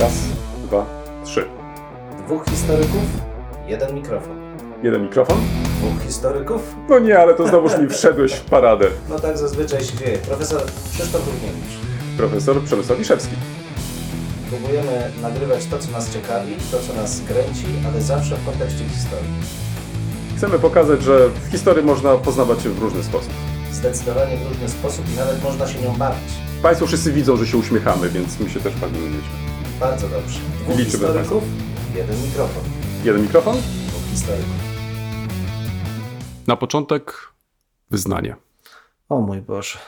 Raz, dwa, trzy. Dwóch historyków, jeden mikrofon. Jeden mikrofon? Dwóch historyków? No nie, ale to znowuż mi wszedłeś w paradę. No tak zazwyczaj się dzieje. Profesor Krzysztof Równiewicz. Profesor Przemysław Wiszewski. Próbujemy nagrywać to, co nas ciekawi, to, co nas kręci, ale zawsze w kontekście historii. Chcemy pokazać, że w historii można poznawać się w różny sposób. Zdecydowanie w różny sposób i nawet można się nią bawić. Państwo wszyscy widzą, że się uśmiechamy, więc my się też bawimy dziećmi. Bardzo dobrze. Dwóch Liczymy historyków, jeden mikrofon. Jeden mikrofon? Dwóch historyków. Na początek wyznanie. O mój Boże.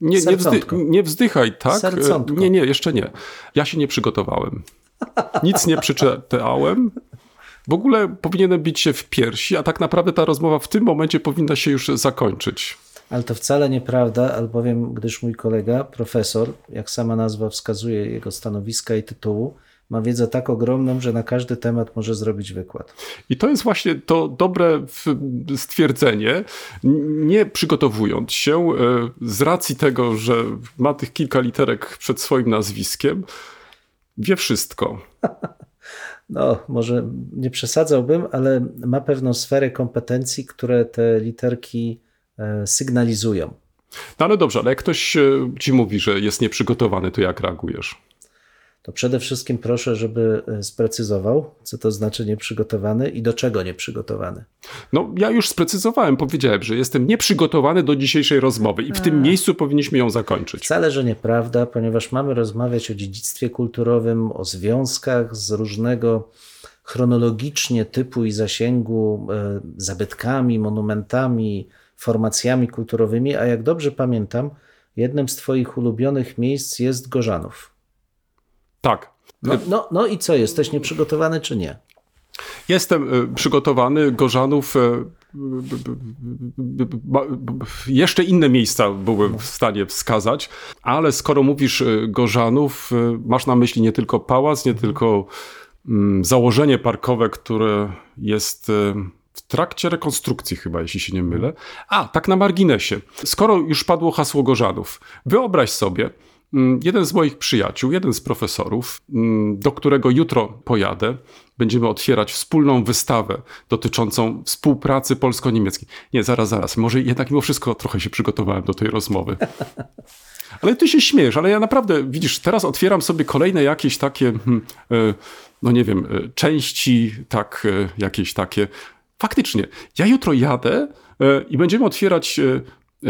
Nie, nie, wzdy, Sercątko. nie wzdychaj, tak? Sercątko. Nie, nie, jeszcze nie. Ja się nie przygotowałem. Nic nie przeczytałem. W ogóle powinienem bić się w piersi, a tak naprawdę ta rozmowa w tym momencie powinna się już zakończyć. Ale to wcale nieprawda, albowiem gdyż mój kolega, profesor, jak sama nazwa wskazuje jego stanowiska i tytułu, ma wiedzę tak ogromną, że na każdy temat może zrobić wykład. I to jest właśnie to dobre stwierdzenie, nie przygotowując się e, z racji tego, że ma tych kilka literek przed swoim nazwiskiem, wie wszystko. No, może nie przesadzałbym, ale ma pewną sferę kompetencji, które te literki sygnalizują. No ale dobrze, ale jak ktoś e, ci mówi, że jest nieprzygotowany, to jak reagujesz? To przede wszystkim proszę, żeby e, sprecyzował, co to znaczy nieprzygotowany i do czego nieprzygotowany. No, ja już sprecyzowałem, powiedziałem, że jestem nieprzygotowany do dzisiejszej rozmowy i w tym miejscu powinniśmy ją zakończyć. Wcale, że nieprawda, ponieważ mamy rozmawiać o dziedzictwie kulturowym, o związkach z różnego chronologicznie typu i zasięgu e, zabytkami, monumentami, formacjami kulturowymi, a jak dobrze pamiętam, jednym z Twoich ulubionych miejsc jest Gorzanów. Tak. No, no, no i co, jesteś nieprzygotowany czy nie? Jestem e, przygotowany. Gorzanów. e, Jeszcze inne miejsca byłem w stanie wskazać, ale skoro mówisz e, Gorzanów, masz na myśli nie tylko pałac, nie tylko mm, założenie parkowe, które jest w trakcie rekonstrukcji, chyba, jeśli się nie mylę. A, tak na marginesie. Skoro już padło hasło Gorzanów, wyobraź sobie, mm, jeden z moich przyjaciół, jeden z profesorów, mm, do którego jutro pojadę, będziemy otwierać wspólną wystawę dotyczącą współpracy polsko-niemieckiej. Nie, zaraz, zaraz. Może jednak mimo wszystko trochę się przygotowałem do tej rozmowy. Ale ty się śmiejesz, ale ja naprawdę, widzisz, teraz otwieram sobie kolejne jakieś takie, hmm, e, no nie wiem, e, części, tak, e, jakieś takie. Faktycznie, ja jutro jadę e, i będziemy otwierać e,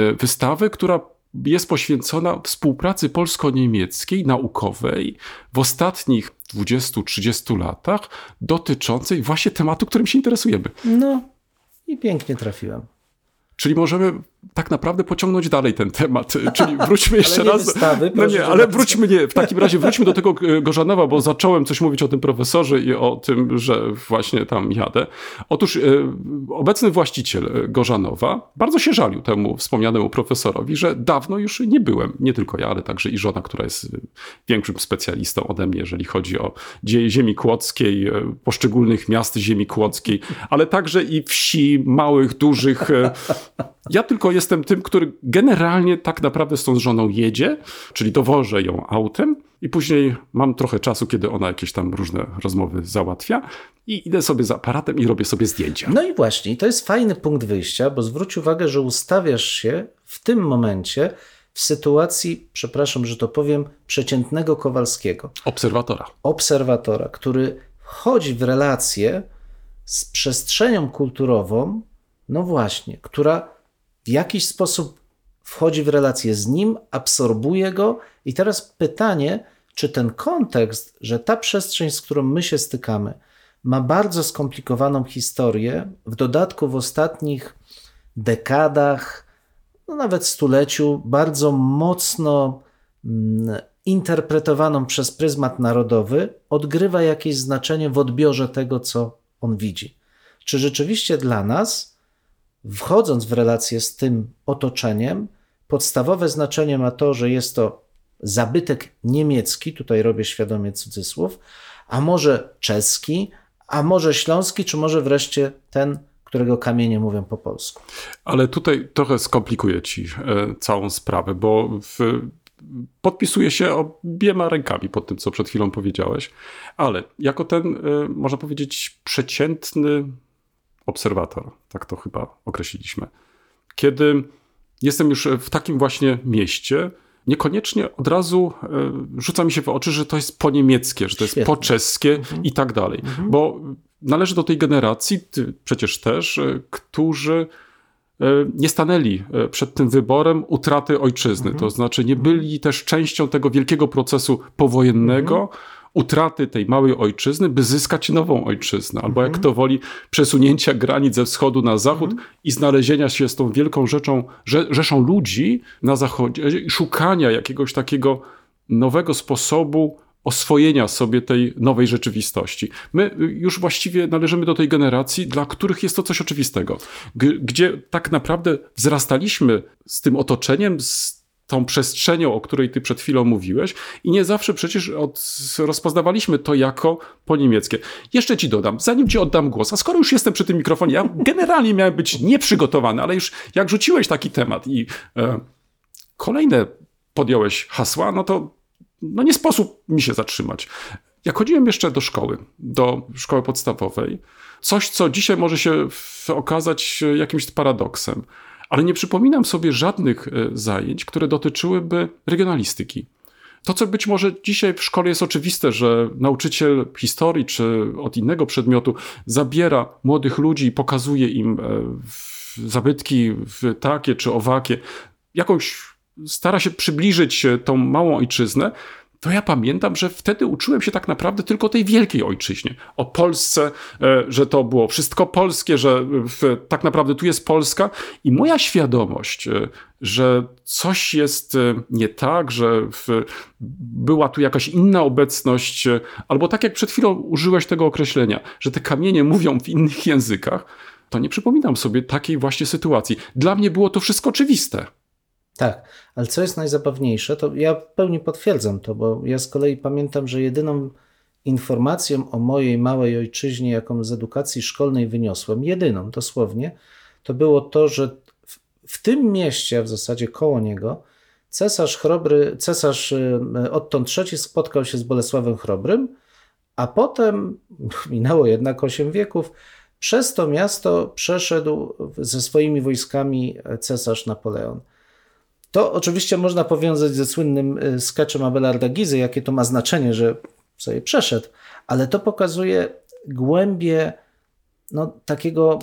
e, wystawę, która jest poświęcona współpracy polsko-niemieckiej, naukowej w ostatnich 20-30 latach, dotyczącej właśnie tematu, którym się interesujemy. No i pięknie trafiłem. Czyli możemy tak naprawdę pociągnąć dalej ten temat. Czyli wróćmy jeszcze nie raz. wystawy, no nie, ale wróćmy nie. W takim razie wróćmy do tego e, Gorzanowa, bo zacząłem coś mówić o tym profesorze i o tym, że właśnie tam jadę. Otóż e, obecny właściciel e, Gorzanowa bardzo się żalił temu wspomnianemu profesorowi, że dawno już nie byłem. Nie tylko ja, ale także i żona, która jest większym specjalistą ode mnie, jeżeli chodzi o dzieje ziemi kłodzkiej, poszczególnych miast ziemi kłodzkiej, ale także i wsi, małych, dużych. ja tylko jestem tym, który generalnie tak naprawdę z tą żoną jedzie, czyli dowożę ją autem i później mam trochę czasu, kiedy ona jakieś tam różne rozmowy załatwia i idę sobie z aparatem i robię sobie zdjęcia. No i właśnie, to jest fajny punkt wyjścia, bo zwróć uwagę, że ustawiasz się w tym momencie w sytuacji, przepraszam, że to powiem, przeciętnego Kowalskiego, Obserwatora. obserwatora, który wchodzi w relację z przestrzenią kulturową, no właśnie, która w jakiś sposób wchodzi w relację z nim, absorbuje go. I teraz pytanie, czy ten kontekst, że ta przestrzeń, z którą my się stykamy, ma bardzo skomplikowaną historię, w dodatku w ostatnich dekadach, no nawet stuleciu, bardzo mocno mm, interpretowaną przez pryzmat narodowy, odgrywa jakieś znaczenie w odbiorze tego, co on widzi. Czy rzeczywiście dla nas, wchodząc w relację z tym otoczeniem, podstawowe znaczenie ma to, że jest to zabytek niemiecki, tutaj robię świadomie cudzysłów, a może czeski, a może śląski, czy może wreszcie ten, którego kamienie mówią po polsku. Ale tutaj trochę skomplikuję ci e, całą sprawę, bo w, podpisuję się obiema rękami pod tym, co przed chwilą powiedziałeś, ale jako ten, y, można powiedzieć, przeciętny obserwator, tak to chyba określiliśmy, kiedy jestem już w takim właśnie mieście, niekoniecznie od razu y, rzuca mi się w oczy, że to jest po niemieckie, że to jest Świetnie. po czeskie i tak dalej. Bo należy do tej generacji, ty przecież też, y, którzy y, nie stanęli przed tym wyborem utraty ojczyzny. To znaczy nie byli też częścią tego wielkiego procesu powojennego, utraty tej małej ojczyzny, by zyskać nową ojczyznę, albo jak kto woli, przesunięcia granic ze wschodu na zachód i znalezienia się z tą wielką rzeczą, rze, rzeszą ludzi na zachodzie, szukania jakiegoś takiego nowego sposobu oswojenia sobie tej nowej rzeczywistości. My y, już właściwie należymy do tej generacji, dla których jest to coś oczywistego, gdzie tak naprawdę wzrastaliśmy z tym otoczeniem, z tą przestrzenią, o której ty przed chwilą mówiłeś i nie zawsze przecież od, rozpoznawaliśmy to jako po niemieckie. Jeszcze ci dodam, zanim ci oddam głos, a skoro już jestem przy tym mikrofonie, ja generalnie miałem być nieprzygotowany, ale już jak rzuciłeś taki temat i e, kolejne podjąłeś hasła, no to no nie sposób mi się zatrzymać. Jak chodziłem jeszcze do szkoły, do szkoły podstawowej, coś, co dzisiaj może się okazać jakimś paradoksem, ale nie przypominam sobie żadnych e, zajęć, które dotyczyłyby regionalistyki. To, co być może dzisiaj w szkole jest oczywiste, że nauczyciel historii czy od innego przedmiotu zabiera młodych ludzi i pokazuje im e, zabytki takie czy owakie, jakąś stara się przybliżyć e, tą małą ojczyznę, to ja pamiętam, że wtedy uczyłem się tak naprawdę tylko tej wielkiej ojczyźnie. O Polsce, e, że to było wszystko polskie, że w, tak naprawdę tu jest Polska. I moja świadomość, e, że coś jest e, nie tak, że była tu jakaś inna obecność, e, albo tak jak przed chwilą użyłeś tego określenia, że te kamienie mówią w innych językach, to nie przypominam sobie takiej właśnie sytuacji. Dla mnie było to wszystko oczywiste. Tak, ale co jest najzabawniejsze, to ja w pełni potwierdzam to, bo ja z kolei pamiętam, że jedyną informacją o mojej małej ojczyźnie, jaką z edukacji szkolnej wyniosłem, jedyną dosłownie, to było to, że w, w tym mieście, w zasadzie koło niego, cesarz Chrobry, cesarz y, Otton III spotkał się z Bolesławem Chrobrym, a potem, minęło jednak 8 wieków, przez to miasto przeszedł ze swoimi wojskami cesarz Napoleon. To oczywiście można powiązać ze słynnym y, sketchem Abelarda Gizy, jakie to ma znaczenie, że sobie przeszedł, ale to pokazuje głębie no, takiego,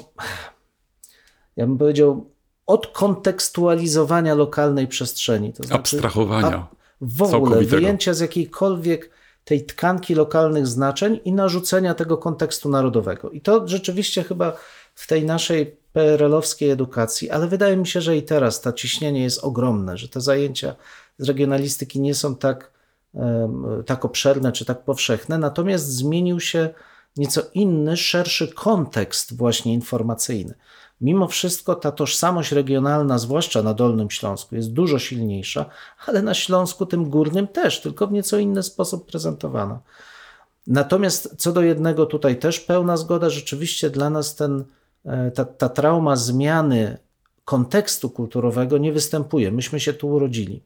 ja bym powiedział, odkontekstualizowania lokalnej przestrzeni. To znaczy, Abstrahowania. w ogóle wyjęcia z jakiejkolwiek tej tkanki lokalnych znaczeń i narzucenia tego kontekstu narodowego. I to rzeczywiście chyba w tej naszej PRL-owskiej edukacji, ale wydaje mi się, że i teraz to ciśnienie jest ogromne, że te zajęcia z regionalistyki nie są tak, tak obszerne czy tak powszechne, natomiast zmienił się nieco inny, szerszy kontekst właśnie informacyjny. Mimo wszystko ta tożsamość regionalna, zwłaszcza na Dolnym Śląsku, jest dużo silniejsza, ale na Śląsku tym górnym też, tylko w nieco inny sposób prezentowana. Natomiast co do jednego tutaj też pełna zgoda, rzeczywiście dla nas ten, ta, ta trauma zmiany kontekstu kulturowego nie występuje. Myśmy się tu urodzili.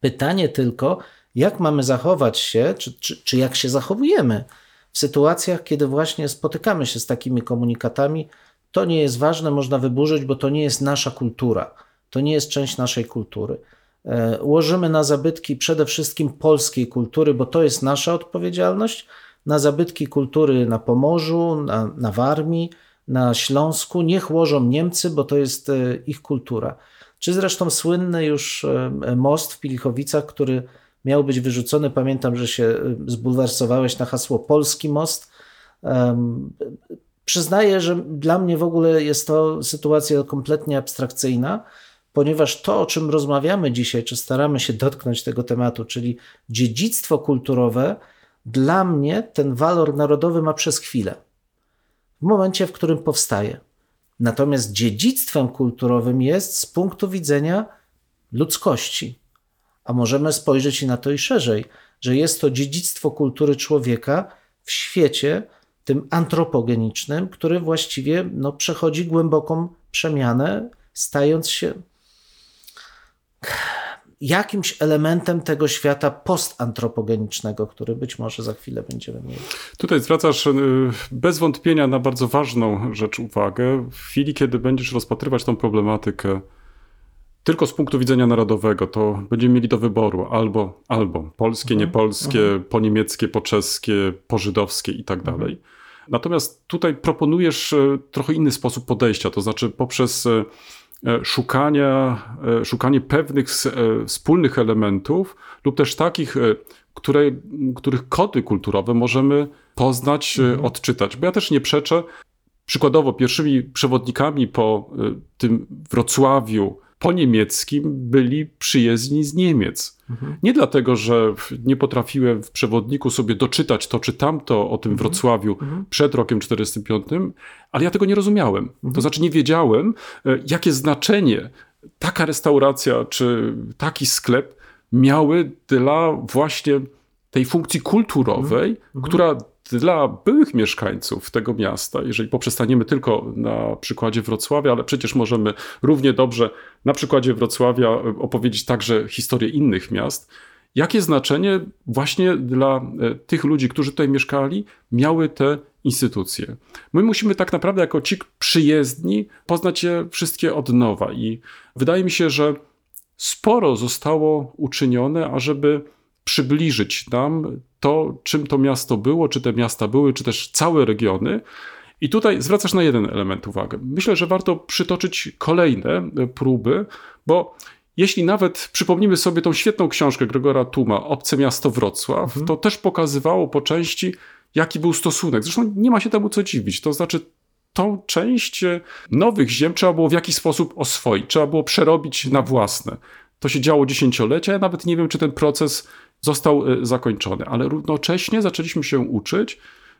Pytanie tylko, jak mamy zachować się, czy, czy, czy jak się zachowujemy w sytuacjach, kiedy właśnie spotykamy się z takimi komunikatami, to nie jest ważne, można wyburzyć, bo to nie jest nasza kultura, to nie jest część naszej kultury. E, Łożymy na zabytki przede wszystkim polskiej kultury, bo to jest nasza odpowiedzialność, na zabytki kultury na Pomorzu, na, na Warmii, na Śląsku. Niech łożą Niemcy, bo to jest e, ich kultura. Czy zresztą słynny już e, most w Pilichowicach, który miał być wyrzucony. Pamiętam, że się e, zbulwersowałeś na hasło Polski Most. Przyznaję, że dla mnie w ogóle jest to sytuacja kompletnie abstrakcyjna, ponieważ to, o czym rozmawiamy dzisiaj, czy staramy się dotknąć tego tematu, czyli dziedzictwo kulturowe, dla mnie ten walor narodowy ma przez chwilę. W momencie, w którym powstaje. Natomiast dziedzictwem kulturowym jest z punktu widzenia ludzkości. A możemy spojrzeć i na to i szerzej, że jest to dziedzictwo kultury człowieka w świecie, tym antropogenicznym, który właściwie no, przechodzi głęboką przemianę, stając się. Jakimś elementem tego świata postantropogenicznego, który być może za chwilę będziemy mieli. Tutaj zwracasz y, bez wątpienia na bardzo ważną rzecz uwagę. W chwili, kiedy będziesz rozpatrywać tą problematykę tylko z punktu widzenia narodowego, to będziemy mieli do wyboru albo, albo polskie, Mhm. niepolskie, po niemieckie, po czeskie, po żydowskie i tak Mhm. dalej. Natomiast tutaj proponujesz e, trochę inny sposób podejścia, to znaczy poprzez e, szukania, e, szukanie pewnych e, wspólnych elementów lub też takich, e, które, których kody kulturowe możemy poznać, e, odczytać. Bo ja też nie przeczę, Przykładowo, pierwszymi przewodnikami po tym Wrocławiu po niemieckim byli przyjezdni z Niemiec. Nie dlatego, że nie potrafiłem w przewodniku sobie doczytać to czy tamto o tym Wrocławiu przed rokiem 45, ale ja tego nie rozumiałem. To znaczy nie wiedziałem, y, jakie znaczenie taka restauracja czy taki sklep miały dla właśnie tej funkcji kulturowej, która dla byłych mieszkańców tego miasta, jeżeli poprzestaniemy tylko na przykładzie Wrocławia, ale przecież możemy równie dobrze na przykładzie Wrocławia opowiedzieć także historię innych miast, jakie znaczenie właśnie dla e, tych ludzi, którzy tutaj mieszkali, miały te instytucje. My musimy tak naprawdę jako ci przyjezdni poznać je wszystkie od nowa i wydaje mi się, że sporo zostało uczynione, ażeby przybliżyć nam to, czym to miasto było, czy te miasta były, czy też całe regiony. I tutaj zwracasz na jeden element uwagę. Myślę, że warto przytoczyć kolejne e, próby, bo jeśli nawet przypomnimy sobie tą świetną książkę Gregora Tuma, Obce miasto Wrocław, to też pokazywało po części, jaki był stosunek. Zresztą nie ma się temu co dziwić. To znaczy, tą część e, nowych ziem trzeba było w jakiś sposób oswoić, trzeba było przerobić na własne. To się działo dziesięciolecia, ja nawet nie wiem, czy ten proces został e, zakończony, ale równocześnie zaczęliśmy się uczyć,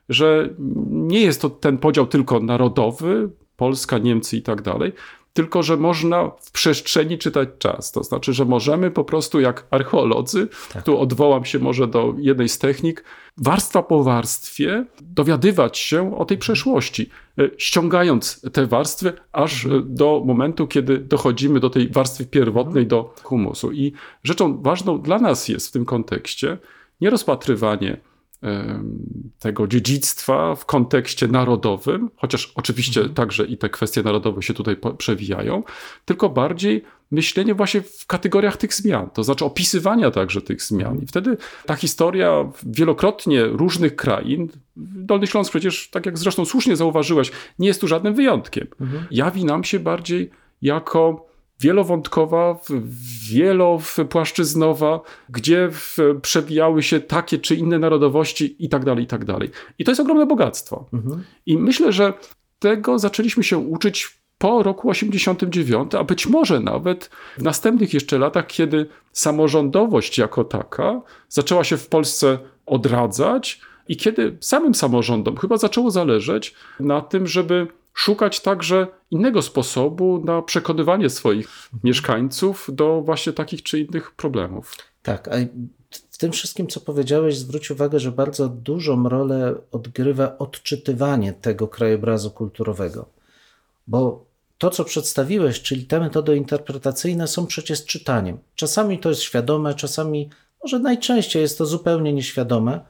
że nie jest to ten podział tylko narodowy, Polska, Niemcy i tak dalej, tylko że można w przestrzeni czytać czas. To znaczy, że możemy po prostu jak archeolodzy, tu odwołam się może do jednej z technik, warstwa po warstwie dowiadywać się o tej przeszłości, e, ściągając te warstwy aż e, do momentu, kiedy dochodzimy do tej warstwy pierwotnej, do humusu. I rzeczą ważną dla nas jest w tym kontekście nie rozpatrywanie tego dziedzictwa w kontekście narodowym, chociaż oczywiście także i te kwestie narodowe się tutaj przewijają, tylko bardziej myślenie właśnie w kategoriach tych zmian, to znaczy opisywania także tych zmian. I wtedy ta historia wielokrotnie różnych krain, Dolny Śląsk przecież, tak jak zresztą słusznie zauważyłeś, nie jest tu żadnym wyjątkiem. Jawi nam się bardziej jako wielowątkowa, wielopłaszczyznowa, gdzie przewijały się takie czy inne narodowości i tak dalej, i tak dalej. I to jest ogromne bogactwo. I myślę, że tego zaczęliśmy się uczyć po roku 89, a być może nawet w następnych jeszcze latach, kiedy samorządowość jako taka zaczęła się w Polsce odradzać i kiedy samym samorządom chyba zaczęło zależeć na tym, żeby szukać także innego sposobu na przekonywanie swoich mieszkańców do właśnie takich czy innych problemów. Tak, a w tym wszystkim, co powiedziałeś, zwróć uwagę, że bardzo dużą rolę odgrywa odczytywanie tego krajobrazu kulturowego. Bo to, co przedstawiłeś, czyli te metody interpretacyjne, są przecież czytaniem. Czasami to jest świadome, czasami, może najczęściej jest to zupełnie nieświadome.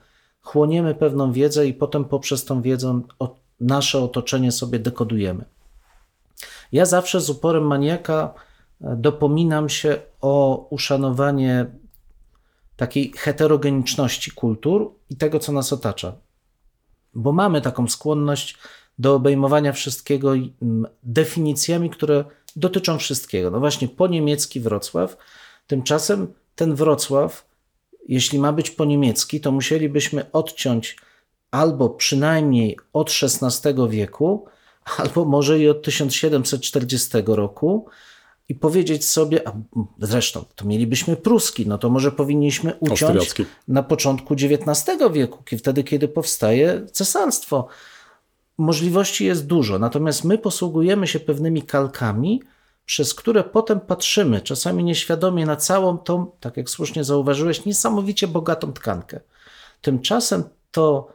Chłoniemy pewną wiedzę i potem poprzez tą wiedzę o, nasze otoczenie sobie dekodujemy. Ja zawsze z uporem maniaka e, dopominam się o uszanowanie takiej heterogeniczności kultur i tego, co nas otacza. Bo mamy taką skłonność do obejmowania wszystkiego mm, definicjami, które dotyczą wszystkiego. No właśnie, po niemiecki Wrocław, tymczasem ten Wrocław, jeśli ma być po niemiecki, to musielibyśmy odciąć albo przynajmniej od XVI wieku, albo może i od 1740 roku i powiedzieć sobie, a zresztą to mielibyśmy pruski, no to może powinniśmy uciąć Austriacki. na początku XIX wieku, wtedy kiedy powstaje cesarstwo. Możliwości jest dużo, natomiast my posługujemy się pewnymi kalkami, przez które potem patrzymy, czasami nieświadomie, na całą tą, tak jak słusznie zauważyłeś, niesamowicie bogatą tkankę. Tymczasem to,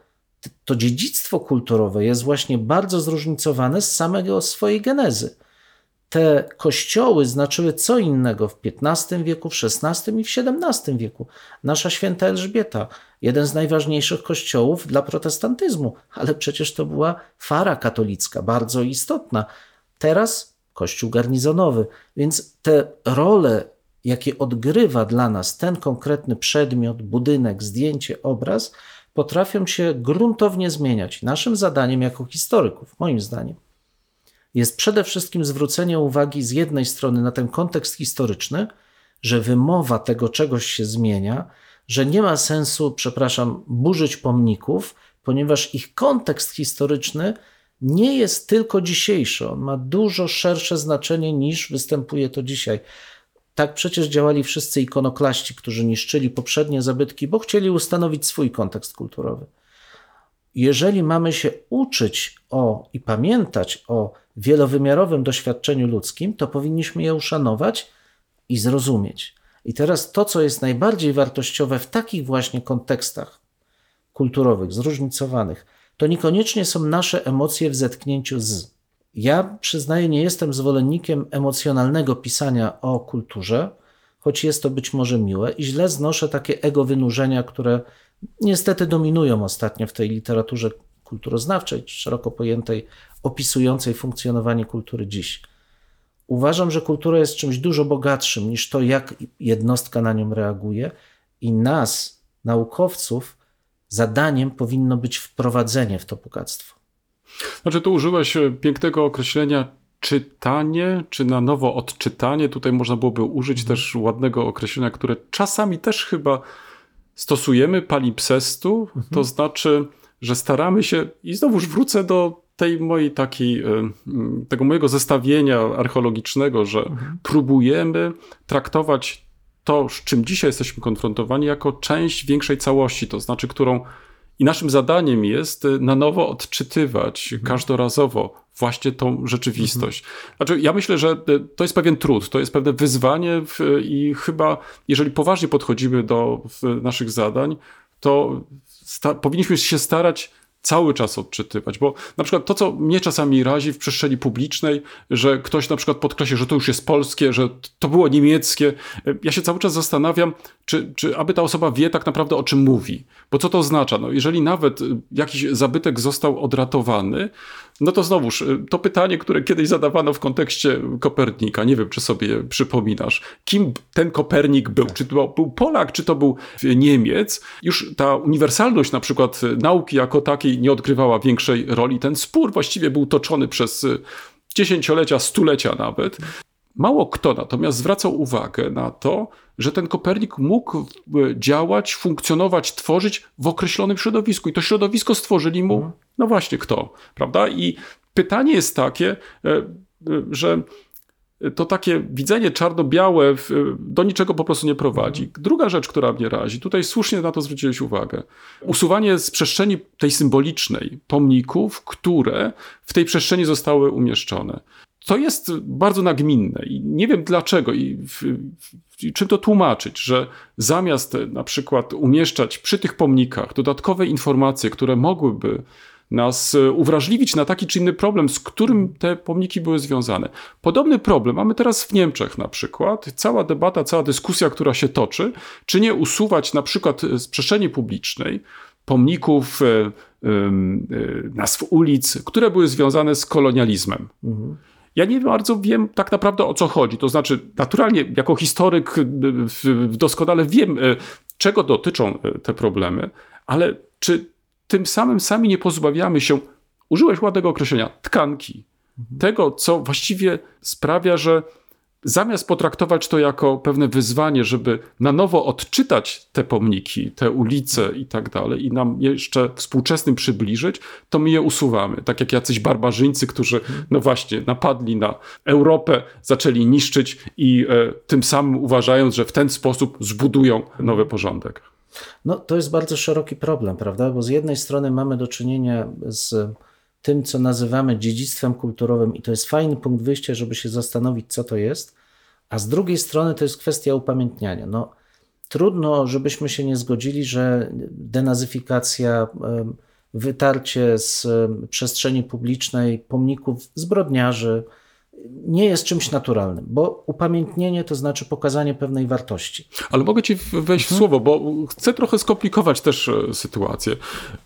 to dziedzictwo kulturowe jest właśnie bardzo zróżnicowane z samego swojej genezy. te kościoły znaczyły co innego w XV wieku, w XVI i w XVII wieku. Nasza święta Elżbieta, jeden z najważniejszych kościołów dla protestantyzmu, ale przecież to była fara katolicka, bardzo istotna. Teraz kościół garnizonowy, więc te role, jakie odgrywa dla nas ten konkretny przedmiot, budynek, zdjęcie, obraz, potrafią się gruntownie zmieniać. Naszym zadaniem jako historyków, moim zdaniem, jest przede wszystkim zwrócenie uwagi z jednej strony na ten kontekst historyczny, że wymowa tego czegoś się zmienia, że nie ma sensu, przepraszam, burzyć pomników, ponieważ ich kontekst historyczny nie jest tylko dzisiejszy, on ma dużo szersze znaczenie niż występuje to dzisiaj. Tak przecież działali wszyscy ikonoklaści, którzy niszczyli poprzednie zabytki, bo chcieli ustanowić swój kontekst kulturowy. Jeżeli mamy się uczyć o i pamiętać o wielowymiarowym doświadczeniu ludzkim, to powinniśmy je uszanować i zrozumieć. I teraz to, co jest najbardziej wartościowe w takich właśnie kontekstach kulturowych, zróżnicowanych, to niekoniecznie są nasze emocje w zetknięciu z. Ja przyznaję, nie jestem zwolennikiem emocjonalnego pisania o kulturze, choć jest to być może miłe i źle znoszę takie ego wynurzenia, które niestety dominują ostatnio w tej literaturze kulturoznawczej, szeroko pojętej, opisującej funkcjonowanie kultury dziś. Uważam, że kultura jest czymś dużo bogatszym niż to, jak jednostka na nią reaguje, i nas, naukowców, zadaniem powinno być wprowadzenie w to bogactwo. Znaczy, tu użyłeś e, pięknego określenia czytanie, czy na nowo odczytanie. Tutaj można byłoby użyć mhm. też ładnego określenia, które czasami też chyba stosujemy, palimpsestu, mhm. to znaczy, że staramy się, i znowuż wrócę do tej mojej takiej, e, tego mojego zestawienia archeologicznego, że mhm. próbujemy traktować to, z czym dzisiaj jesteśmy konfrontowani, jako część większej całości, to znaczy, którą i naszym zadaniem jest e, na nowo odczytywać mhm. każdorazowo właśnie tą rzeczywistość. Mhm. Znaczy, ja myślę, że e, to jest pewien trud, to jest pewne wyzwanie i chyba, jeżeli poważnie podchodzimy do naszych zadań, to powinniśmy się starać cały czas odczytywać, bo na przykład to, co mnie czasami razi w przestrzeni publicznej, że ktoś na przykład podkreśla, że to już jest polskie, że to było niemieckie. Ja się cały czas zastanawiam, czy, czy aby ta osoba wie tak naprawdę o czym mówi. Bo co to oznacza? No, jeżeli nawet jakiś zabytek został odratowany, no to znowuż y, to pytanie, które kiedyś zadawano w kontekście Kopernika, nie wiem, czy sobie przypominasz, kim ten Kopernik był? Czy to był Polak, czy to był Niemiec? Już ta uniwersalność na przykład nauki jako takiej nie odgrywała większej roli. Ten spór właściwie był toczony przez y, dziesięciolecia, stulecia nawet. Mało kto natomiast zwracał uwagę na to, że ten Kopernik mógł e, działać, funkcjonować, tworzyć w określonym środowisku. I to środowisko stworzyli mu, mhm. no właśnie, kto, prawda? I pytanie jest takie, e, e, że to takie widzenie czarno-białe do niczego po prostu nie prowadzi. Mhm. Druga rzecz, która mnie razi, tutaj słusznie na to zwróciłeś uwagę. Usuwanie z przestrzeni tej symbolicznej pomników, które w tej przestrzeni zostały umieszczone to jest bardzo nagminne i nie wiem dlaczego i w, w, czym to tłumaczyć, że zamiast na przykład umieszczać przy tych pomnikach dodatkowe informacje, które mogłyby nas uwrażliwić na taki czy inny problem, z którym te pomniki były związane. Podobny problem mamy teraz w Niemczech na przykład. Cała debata, cała dyskusja, która się toczy, czy nie usuwać na przykład z przestrzeni publicznej pomników, e, e, e, nazw ulic, które były związane z kolonializmem. Mhm. Ja nie bardzo wiem tak naprawdę o co chodzi. To znaczy, naturalnie, jako historyk doskonale wiem, e, czego dotyczą e, te problemy, ale czy tym samym sami nie pozbawiamy się, użyłeś ładnego określenia, tkanki, mhm. tego, co właściwie sprawia, że zamiast potraktować to jako pewne wyzwanie, żeby na nowo odczytać te pomniki, te ulice i tak dalej, i nam jeszcze współczesnym przybliżyć, to my je usuwamy. Tak jak jacyś barbarzyńcy, którzy, no właśnie, napadli na Europę, zaczęli niszczyć i e, tym samym uważając, że w ten sposób zbudują nowy porządek. No, to jest bardzo szeroki problem, prawda? Bo z jednej strony mamy do czynienia z tym, co nazywamy dziedzictwem kulturowym, i to jest fajny punkt wyjścia, żeby się zastanowić, co to jest, a z drugiej strony to jest kwestia upamiętniania. No, trudno, żebyśmy się nie zgodzili, że denazyfikacja, wytarcie z przestrzeni publicznej pomników zbrodniarzy nie jest czymś naturalnym, bo upamiętnienie to znaczy pokazanie pewnej wartości. Ale mogę ci wejść w słowo, bo chcę trochę skomplikować też e, sytuację.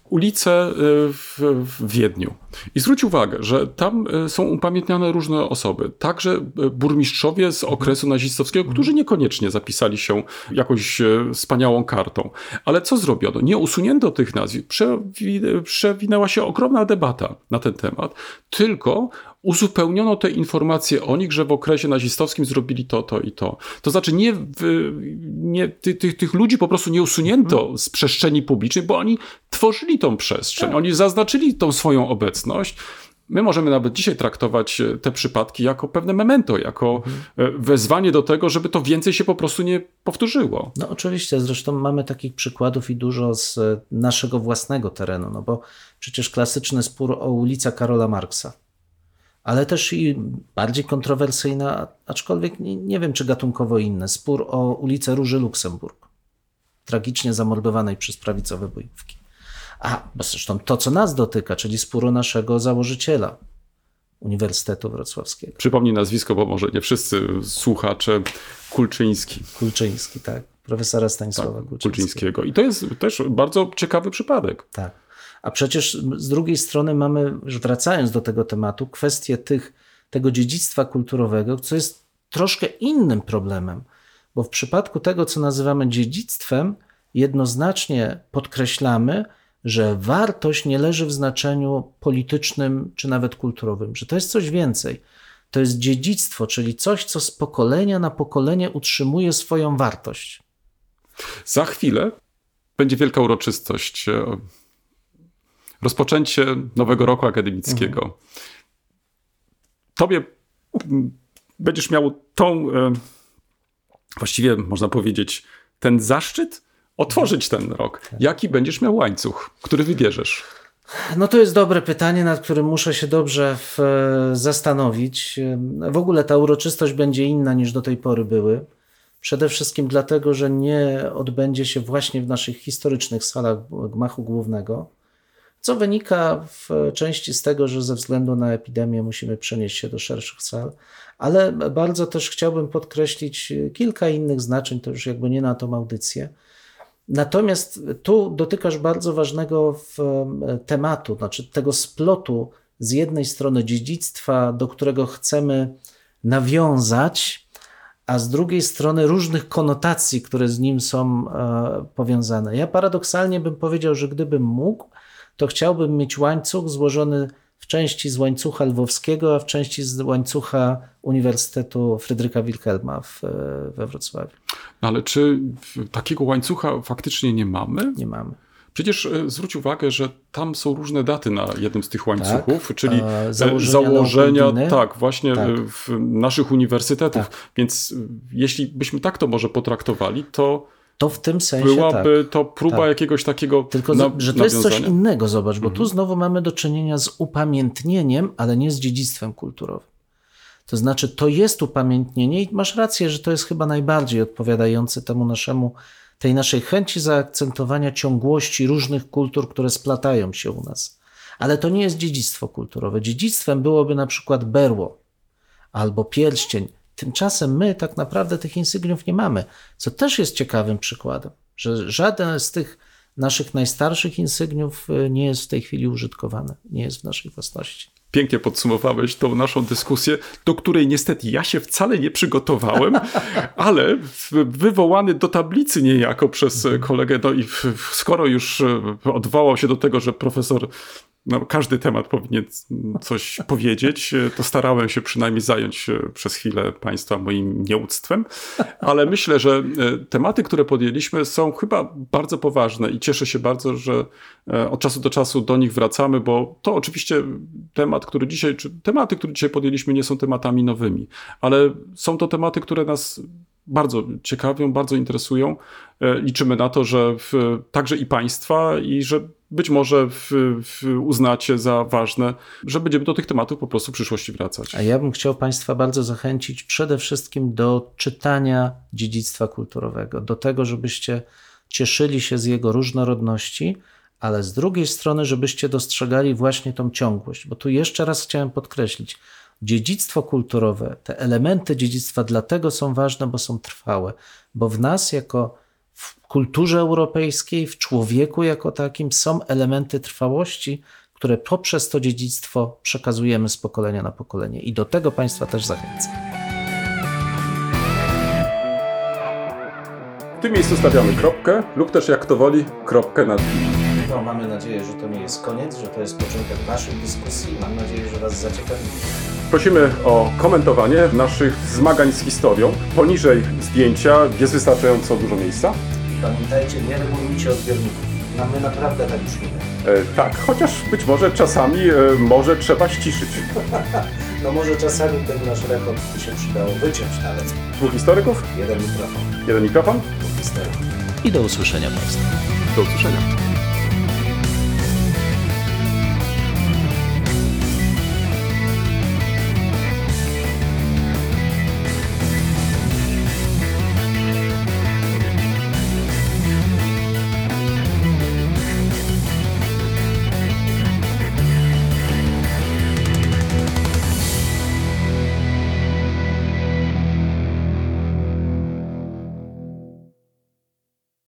Ulice e, w, w Wiedniu. I zwróć uwagę, że tam e, są upamiętniane różne osoby. Także burmistrzowie z okresu nazistowskiego, którzy niekoniecznie zapisali się jakąś wspaniałą kartą. Ale co zrobiono? Nie usunięto tych nazwisk. Przewi- przewinęła się ogromna debata na ten temat. Tylko uzupełniono te informacje o nich, że w okresie nazistowskim zrobili to, to i to. To znaczy nie, nie ty, ty, tych ludzi po prostu nie usunięto z przestrzeni publicznej, bo oni tworzyli tą przestrzeń, oni zaznaczyli tą swoją obecność. My możemy nawet dzisiaj traktować e, te przypadki jako pewne memento, jako e, wezwanie do tego, żeby to więcej się po prostu nie powtórzyło. No oczywiście, zresztą mamy takich przykładów i dużo z e, naszego własnego terenu, no bo przecież klasyczny spór o ulicę Karola Marksa, ale też i bardziej kontrowersyjna, aczkolwiek nie, nie wiem czy gatunkowo inny, spór o ulicę Róży Luksemburg, tragicznie zamordowanej przez prawicowe bojówki. A bo zresztą to, co nas dotyka, czyli spór o naszego założyciela Uniwersytetu Wrocławskiego, Przypomnij nazwisko, bo może nie wszyscy słuchacze Kulczyński. Kulczyński, tak, profesora Stanisława Kulczyńskiego. Kulczyńskiego. I to jest też bardzo ciekawy przypadek. Tak. A przecież z drugiej strony mamy, wracając do tego tematu, kwestię tych, tego dziedzictwa kulturowego, co jest troszkę innym problemem, bo w przypadku tego, co nazywamy dziedzictwem, jednoznacznie podkreślamy, że wartość nie leży w znaczeniu politycznym czy nawet kulturowym, że to jest coś więcej. To jest dziedzictwo, czyli coś, co z pokolenia na pokolenie utrzymuje swoją wartość. Za chwilę będzie wielka uroczystość. E, Rozpoczęcie nowego roku akademickiego. Tobie mm, będziesz miał tą, e, właściwie można powiedzieć, ten zaszczyt otworzyć ten rok. Jaki będziesz miał łańcuch, który wybierzesz? No to jest dobre pytanie, nad którym muszę się dobrze w, zastanowić. W ogóle ta uroczystość będzie inna niż do tej pory były. Przede wszystkim dlatego, że nie odbędzie się właśnie w naszych historycznych salach gmachu głównego, co wynika w części z tego, że ze względu na epidemię musimy przenieść się do szerszych sal, ale bardzo też chciałbym podkreślić kilka innych znaczeń, to już jakby nie na tą audycję. Natomiast tu dotykasz bardzo ważnego w, tematu, znaczy tego splotu z jednej strony dziedzictwa, do którego chcemy nawiązać, a z drugiej strony różnych konotacji, które z nim są e, powiązane. Ja paradoksalnie bym powiedział, że gdybym mógł, to chciałbym mieć łańcuch złożony w części z łańcucha lwowskiego, a w części z łańcucha Uniwersytetu Fryderyka Wilhelma w, we Wrocławiu. No ale czy takiego łańcucha faktycznie nie mamy? Nie mamy. Przecież e, zwróć uwagę, że tam są różne daty na jednym z tych łańcuchów, czyli e, e, założenia założenia, tak, właśnie Tak. e, w naszych uniwersytetów. Tak. Więc e, jeśli byśmy tak to może potraktowali, to To w tym sensie tak. byłaby to próba tak. jakiegoś takiego Tylko, na, że to jest coś innego, zobacz, bo tu znowu mamy do czynienia z upamiętnieniem, ale nie z dziedzictwem kulturowym. To znaczy, to jest upamiętnienie i masz rację, że to jest chyba najbardziej odpowiadające temu naszemu, tej naszej chęci zaakcentowania ciągłości różnych kultur, które splatają się u nas. Ale to nie jest dziedzictwo kulturowe. Dziedzictwem byłoby na przykład berło albo pierścień. Tymczasem my tak naprawdę tych insygniów nie mamy, co też jest ciekawym przykładem, że żaden z tych naszych najstarszych insygniów y, nie jest w tej chwili użytkowany, nie jest w naszej własności. Pięknie podsumowałeś tą naszą dyskusję, do której niestety ja się wcale nie przygotowałem, ale wywołany do tablicy niejako przez e, kolegę, no i skoro już e, odwołał się do tego, że profesor no, każdy temat powinien coś powiedzieć, to starałem się przynajmniej zająć przez chwilę Państwa moim nieuctwem, ale myślę, że e, tematy, które podjęliśmy są chyba bardzo poważne i cieszę się bardzo, że e, od czasu do czasu do nich wracamy, bo to oczywiście temat, który dzisiaj, czy tematy, które dzisiaj podjęliśmy nie są tematami nowymi, ale są to tematy, które nas bardzo ciekawią, bardzo interesują. E, Liczymy na to, że w, także i państwa i że być może w, w uznacie za ważne, że będziemy do tych tematów po prostu w przyszłości wracać. A ja bym chciał Państwa bardzo zachęcić przede wszystkim do czytania dziedzictwa kulturowego, do tego, żebyście cieszyli się z jego różnorodności, ale z drugiej strony, żebyście dostrzegali właśnie tą ciągłość, bo tu jeszcze raz chciałem podkreślić, dziedzictwo kulturowe, te elementy dziedzictwa dlatego są ważne, bo są trwałe, bo w nas jako w kulturze europejskiej, w człowieku jako takim są elementy trwałości, które poprzez to dziedzictwo przekazujemy z pokolenia na pokolenie. I do tego Państwa też zachęcam. W tym miejscu stawiamy kropkę lub też jak to woli, kropkę nad. No, mamy nadzieję, że to nie jest koniec, że to jest początek naszej dyskusji. Mam nadzieję, że Was zaciekawi. Prosimy o komentowanie naszych zmagań z historią. Poniżej zdjęcia jest wystarczająco dużo miejsca. Pamiętajcie, nie regulujcie odbiorników. No, my naprawdę tak brzmimy. E, tak, chociaż być może czasami e, może trzeba ściszyć. No może czasami ten nasz rekord by się przydało wyciąć nawet. Dwóch historyków, Jeden mikrofon, jeden mikrofon. dwóch historyków. I do usłyszenia Państwu. Do usłyszenia.